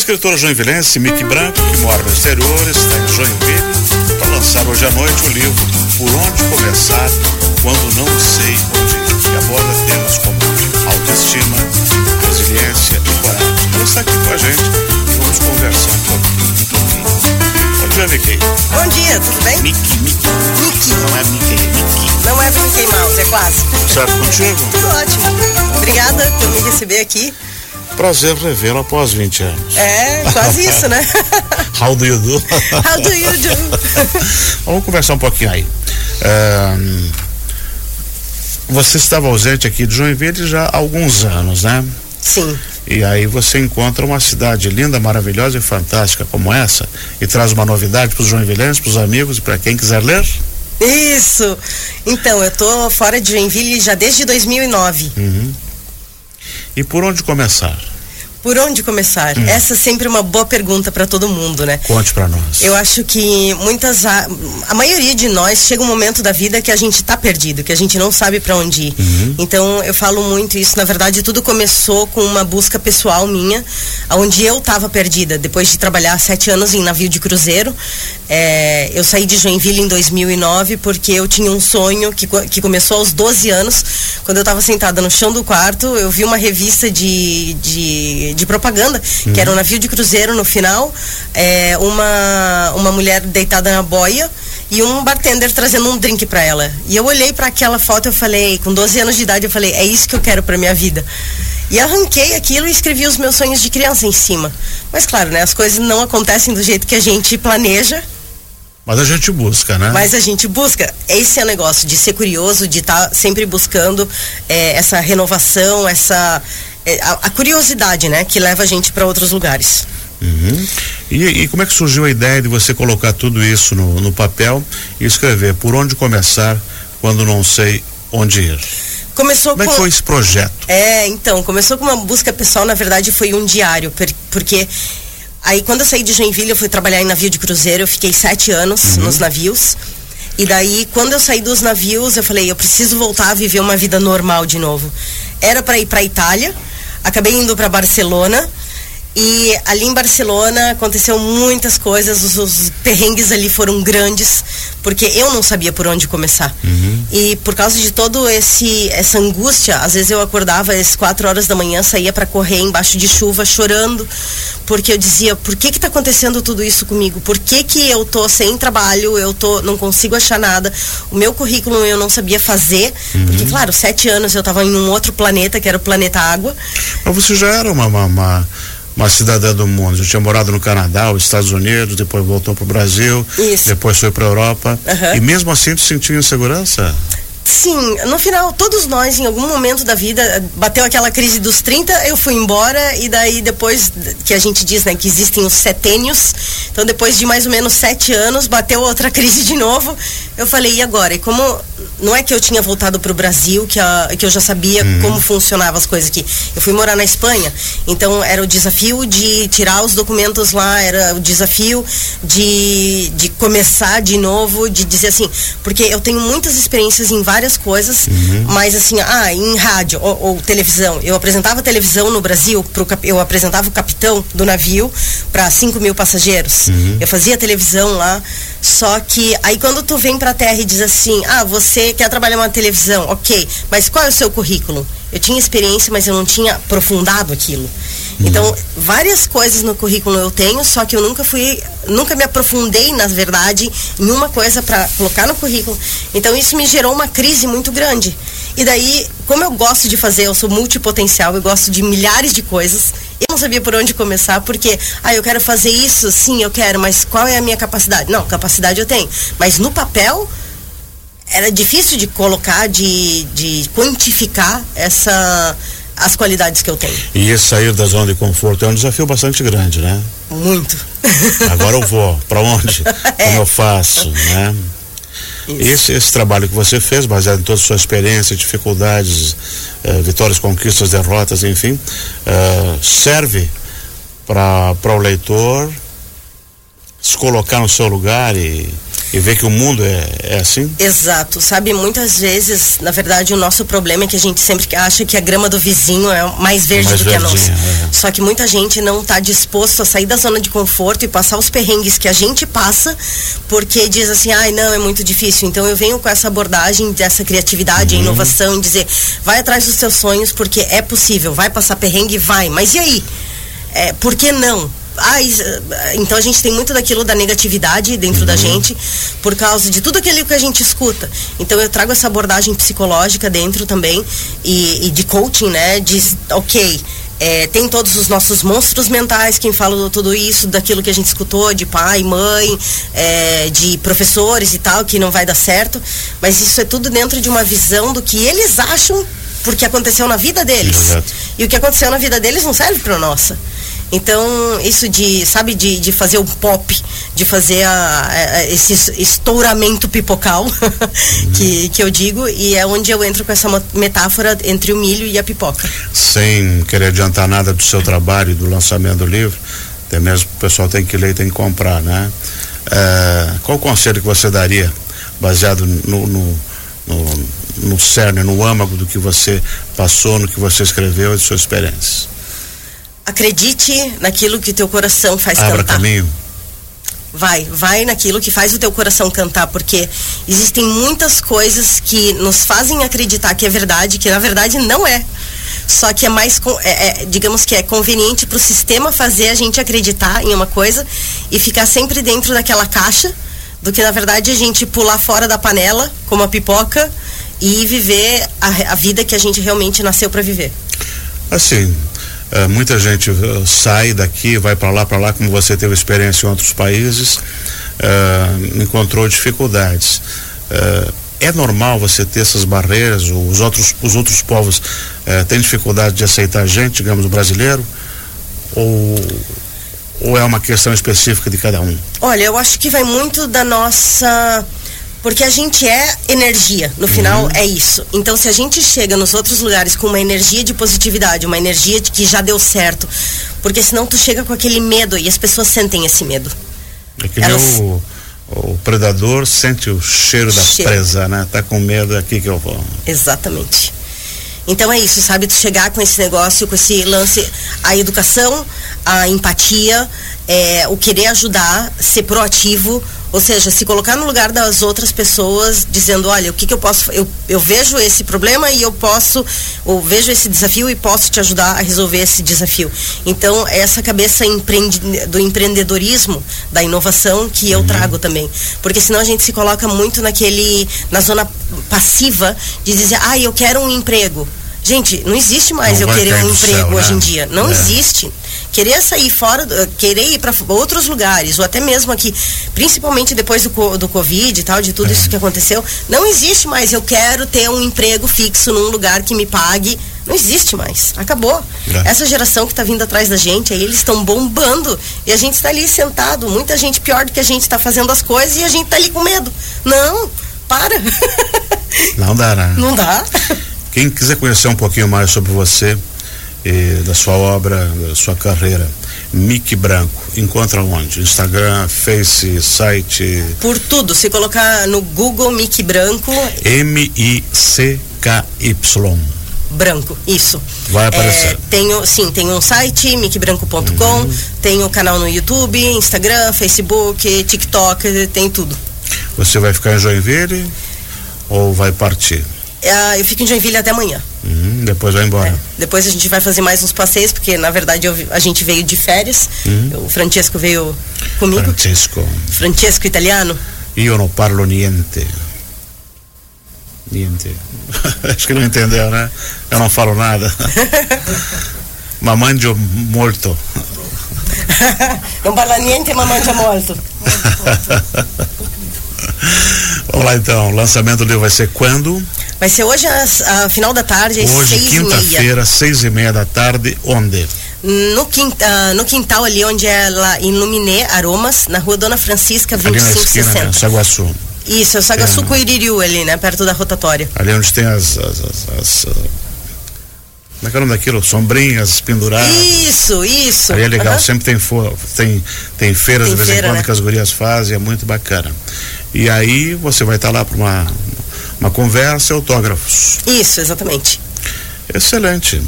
escritora joinvilense Mickey Branco, que mora no exterior, está em Joinville para lançar hoje à noite o livro Por Onde Começar Quando Não Sei Onde Ir, que aborda temas como autoestima, resiliência e coragem. Ela está aqui com a gente e vamos conversar um pouquinho. Bom dia, Mickey. Bom dia, tudo bem? Mickey, Mickey. Mickey. Não é Mickey, é Mickey. Não é Mickey Mouse, é quase. Certo contigo? Tudo ótimo. Obrigada por me receber aqui. Prazer revê-lo após 20 anos. É, quase isso, né? How do you do? How do you do? Vamos conversar um pouquinho aí. Ahn, você estava ausente aqui de Joinville já há alguns anos, né? Sim. E aí você encontra uma cidade linda, maravilhosa e fantástica como essa e traz uma novidade para os joinvilenses, para os amigos e para quem quiser ler. Isso. Então, eu tô fora de Joinville já desde 2009. E por onde começar? Por onde começar? Essa é sempre uma boa pergunta para todo mundo, né? Conte para nós. Eu acho que muitas a, a maioria de nós chega um momento da vida que a gente tá perdido, que a gente não sabe para onde ir. Então eu falo muito isso. Na verdade, tudo começou com uma busca pessoal minha, onde eu tava perdida. Depois de trabalhar sete anos em navio de cruzeiro, é, eu saí de Joinville em 2009 porque eu tinha um sonho que, que começou aos 12 anos. Quando eu estava sentada no chão do quarto, eu vi uma revista de, de, de propaganda, que era um navio de cruzeiro no final, é, uma, uma mulher deitada na boia e um bartender trazendo um drink para ela. E eu olhei para aquela foto e falei, com 12 anos de idade, eu falei, é isso que eu quero para minha vida. E arranquei aquilo e escrevi os meus sonhos de criança em cima. Mas claro, né, as coisas não acontecem do jeito que a gente planeja, Mas a gente busca, né? mas a gente busca. Esse é o negócio de ser curioso, de estar sempre buscando eh, essa renovação, essa a, a curiosidade, né, que leva a gente para outros lugares. Uhum. E, e como é que surgiu a ideia de você colocar tudo isso no, no papel e escrever por onde começar quando não sei onde ir? Começou Como é com que foi esse projeto? É, então, começou com uma busca pessoal, na verdade foi um diário, porque aí quando eu saí de Joinville eu fui trabalhar em navio de cruzeiro, eu fiquei sete anos nos navios. E daí, quando eu saí dos navios, eu falei, eu preciso voltar a viver uma vida normal de novo. Era para ir para Itália, acabei indo para Barcelona. E ali em Barcelona aconteceu muitas coisas, os, os perrengues ali foram grandes, porque eu não sabia por onde começar. E por causa de todo esse essa angústia, às vezes eu acordava às quatro horas da manhã, saía para correr embaixo de chuva, chorando, porque eu dizia, por que que tá acontecendo tudo isso comigo? Por que que eu tô sem trabalho, eu tô não consigo achar nada? O meu currículo eu não sabia fazer, porque claro, sete anos eu estava em um outro planeta, que era o planeta Água. Mas você já era uma, uma, uma, uma cidadã do mundo. Já tinha morado no Canadá, os Estados Unidos, depois voltou para o Brasil, Isso. depois foi para a Europa. Aham. E mesmo assim tu sentiu insegurança? Sim, no final, todos nós, em algum momento da vida, bateu aquela crise dos 30, eu fui embora, e daí depois que a gente diz, né, que existem os setênios, então depois de mais ou menos sete anos, bateu outra crise de novo, eu falei, e agora? E como, não é que eu tinha voltado para o Brasil, que, a, que eu já sabia como funcionavam as coisas aqui, eu fui morar na Espanha, então era o desafio de tirar os documentos lá, era o desafio de, de começar de novo, de dizer assim, porque eu tenho muitas experiências em várias coisas, mas assim, ah, em rádio ou, ou televisão. Eu apresentava televisão no Brasil, pro, eu apresentava o capitão do navio para 5 mil passageiros. Eu fazia televisão lá, só que aí quando tu vem pra terra e diz assim, ah, você quer trabalhar na televisão, ok, mas qual é o seu currículo? Eu tinha experiência, mas eu não tinha aprofundado aquilo. Então, várias coisas no currículo eu tenho, só que eu nunca fui, nunca me aprofundei, na verdade, em uma coisa para colocar no currículo. Então, isso me gerou uma crise muito grande. E daí, como eu gosto de fazer, eu sou multipotencial, eu gosto de milhares de coisas, eu não sabia por onde começar, porque, ah, eu quero fazer isso, sim, eu quero, mas qual é a minha capacidade? Não, capacidade eu tenho. Mas no papel, era difícil de colocar, de, de quantificar essa, as qualidades que eu tenho. E esse sair da zona de conforto é um desafio bastante grande, né? Muito. Agora eu vou, para onde? Como eu faço, né? Esse, esse trabalho que você fez, baseado em toda a sua experiência, dificuldades, eh, vitórias, conquistas, derrotas, enfim, eh, serve para o leitor se colocar no seu lugar e, e ver que o mundo é, é assim? Exato. Sabe, muitas vezes, na verdade, o nosso problema é que a gente sempre acha que a grama do vizinho é mais verde mais do verdinha, que a nossa. É. Só que muita gente não está disposto a sair da zona de conforto e passar os perrengues que a gente passa, porque diz assim, ai, não, é muito difícil. Então eu venho com essa abordagem dessa criatividade, uhum. inovação, dizer, vai atrás dos seus sonhos, porque é possível, vai passar perrengue, vai. Mas e aí? É, por que não? Ah, então a gente tem muito daquilo da negatividade dentro uhum. da gente por causa de tudo aquilo que a gente escuta. Então eu trago essa abordagem psicológica dentro também e, e de coaching, né? De ok. É, tem todos os nossos monstros mentais, quem fala tudo isso, daquilo que a gente escutou, de pai, mãe, é, de professores e tal, que não vai dar certo. Mas isso é tudo dentro de uma visão do que eles acham porque aconteceu na vida deles. Exato. E o que aconteceu na vida deles não serve para nossa. Então, isso de, sabe, de, de fazer o pop, de fazer a, a, esse estouramento pipocal, que, que eu digo, e é onde eu entro com essa metáfora entre o milho e a pipoca. Sem querer adiantar nada do seu trabalho, do lançamento do livro, até mesmo o pessoal tem que ler e tem que comprar, né? É, qual o conselho que você daria, baseado no, no, no, no cerne, no âmago do que você passou, no que você escreveu e de sua experiência? Acredite naquilo que teu coração faz Abra cantar. caminho. Vai, vai naquilo que faz o teu coração cantar, porque existem muitas coisas que nos fazem acreditar que é verdade, que na verdade não é. Só que é mais, é, é, digamos que é conveniente para o sistema fazer a gente acreditar em uma coisa e ficar sempre dentro daquela caixa, do que na verdade a gente pular fora da panela, como a pipoca, e viver a, a vida que a gente realmente nasceu para viver. Assim, Uh, muita gente uh, sai daqui, vai para lá, para lá, como você teve experiência em outros países, uh, encontrou dificuldades. é normal você ter essas barreiras? Os outros, os outros povos têm dificuldade de aceitar a gente, digamos, o brasileiro? Ou, ou é uma questão específica de cada um? Olha, eu acho que vai muito da nossa porque a gente é energia, no final uhum. é isso. Então, se a gente chega nos outros lugares com uma energia de positividade, uma energia de que já deu certo, porque senão tu chega com aquele medo e as pessoas sentem esse medo. É que Elas... o, o predador sente o cheiro da cheiro. presa, né? Tá com medo é aqui que eu vou. Exatamente. Então é isso, sabe? Tu chegar com esse negócio, com esse lance, a educação, a empatia, é, o querer ajudar, ser proativo, ou seja, se colocar no lugar das outras pessoas, dizendo, olha, o que, que eu posso, eu, eu vejo esse problema e eu posso, ou vejo esse desafio e posso te ajudar a resolver esse desafio. Então, essa cabeça empreende, do empreendedorismo, da inovação que eu uhum. trago também. Porque senão a gente se coloca muito naquele, na zona passiva de dizer, ah, eu quero um emprego. Gente, não existe mais não eu querer um emprego céu, hoje né? em dia. Não é. existe querer sair fora, querer ir para outros lugares, ou até mesmo aqui, principalmente depois do, do Covid e tal, de tudo é. isso que aconteceu, não existe mais. Eu quero ter um emprego fixo num lugar que me pague. Não existe mais. Acabou. É. Essa geração que está vindo atrás da gente, aí eles estão bombando e a gente está ali sentado. Muita gente pior do que a gente está fazendo as coisas e a gente está ali com medo. Não, para. Não dá, né? Não dá. Quem quiser conhecer um pouquinho mais sobre você, e da sua obra, da sua carreira. Mick Branco, encontra onde? Instagram, Face, site? Por tudo. Se colocar no Google Mick Branco. M-I-C-K-Y. Branco, isso. Vai aparecer. É, tenho, sim, tem um site, mickbranco.com, uhum. tem o canal no YouTube, Instagram, Facebook, TikTok, tem tudo. Você vai ficar em Joinville ou vai partir? É, eu fico em Joinville até amanhã. Uhum, depois vai embora. É, depois a gente vai fazer mais uns passeios, porque na verdade eu, a gente veio de férias. Uhum. O Francesco veio comigo. Francesco. Francesco italiano. Io non parlo niente. Niente. Acho que não entendeu, né? Eu não falo nada. ma mangio molto. não parla niente, ma mangia molto. Vamos lá então, o lançamento livro vai ser quando? Vai ser hoje a, a final da tarde, às Hoje, quinta-feira, seis e meia da tarde, onde? No, quinta, uh, no quintal ali onde é lá em Luminé, Aromas, na rua Dona Francisca, 2560. Ali na esquina, né? Saguaçu. Isso, é o Saguaçu é, Coiririu ali, né? Perto da rotatória. Ali onde tem as, as, as, as uh, como é que é o nome daquilo? Sombrinhas penduradas. Isso, isso. Aí é legal, uhum. sempre tem, for, tem, tem feiras tem de vez feira, em quando né? que as gurias fazem, é muito bacana. E aí você vai estar lá para uma, uma conversa, autógrafos. Isso, exatamente. Excelente.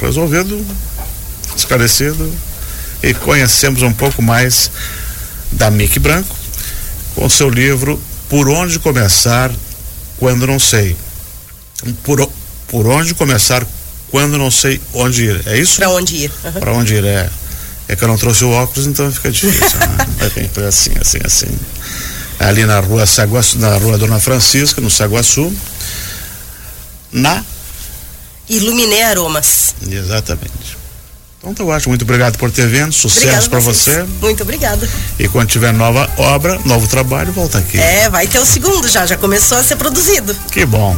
Resolvido, esclarecido e conhecemos um pouco mais da Mick Branco com seu livro Por Onde Começar Quando Não Sei. Por, por onde começar quando não sei onde ir. É isso? Para onde ir. Uhum. Para onde ir, é. É que eu não trouxe o óculos, então fica difícil. né? Foi assim, assim, assim. Ali na rua Saguaçu, na rua Dona Francisca, no Saguaçu. Na Iluminé Aromas. Exatamente. Então tá ótimo, muito obrigado por ter vindo, sucesso para você. Muito obrigada. E quando tiver nova obra, novo trabalho, volta aqui. É, vai ter o segundo já, já começou a ser produzido. Que bom.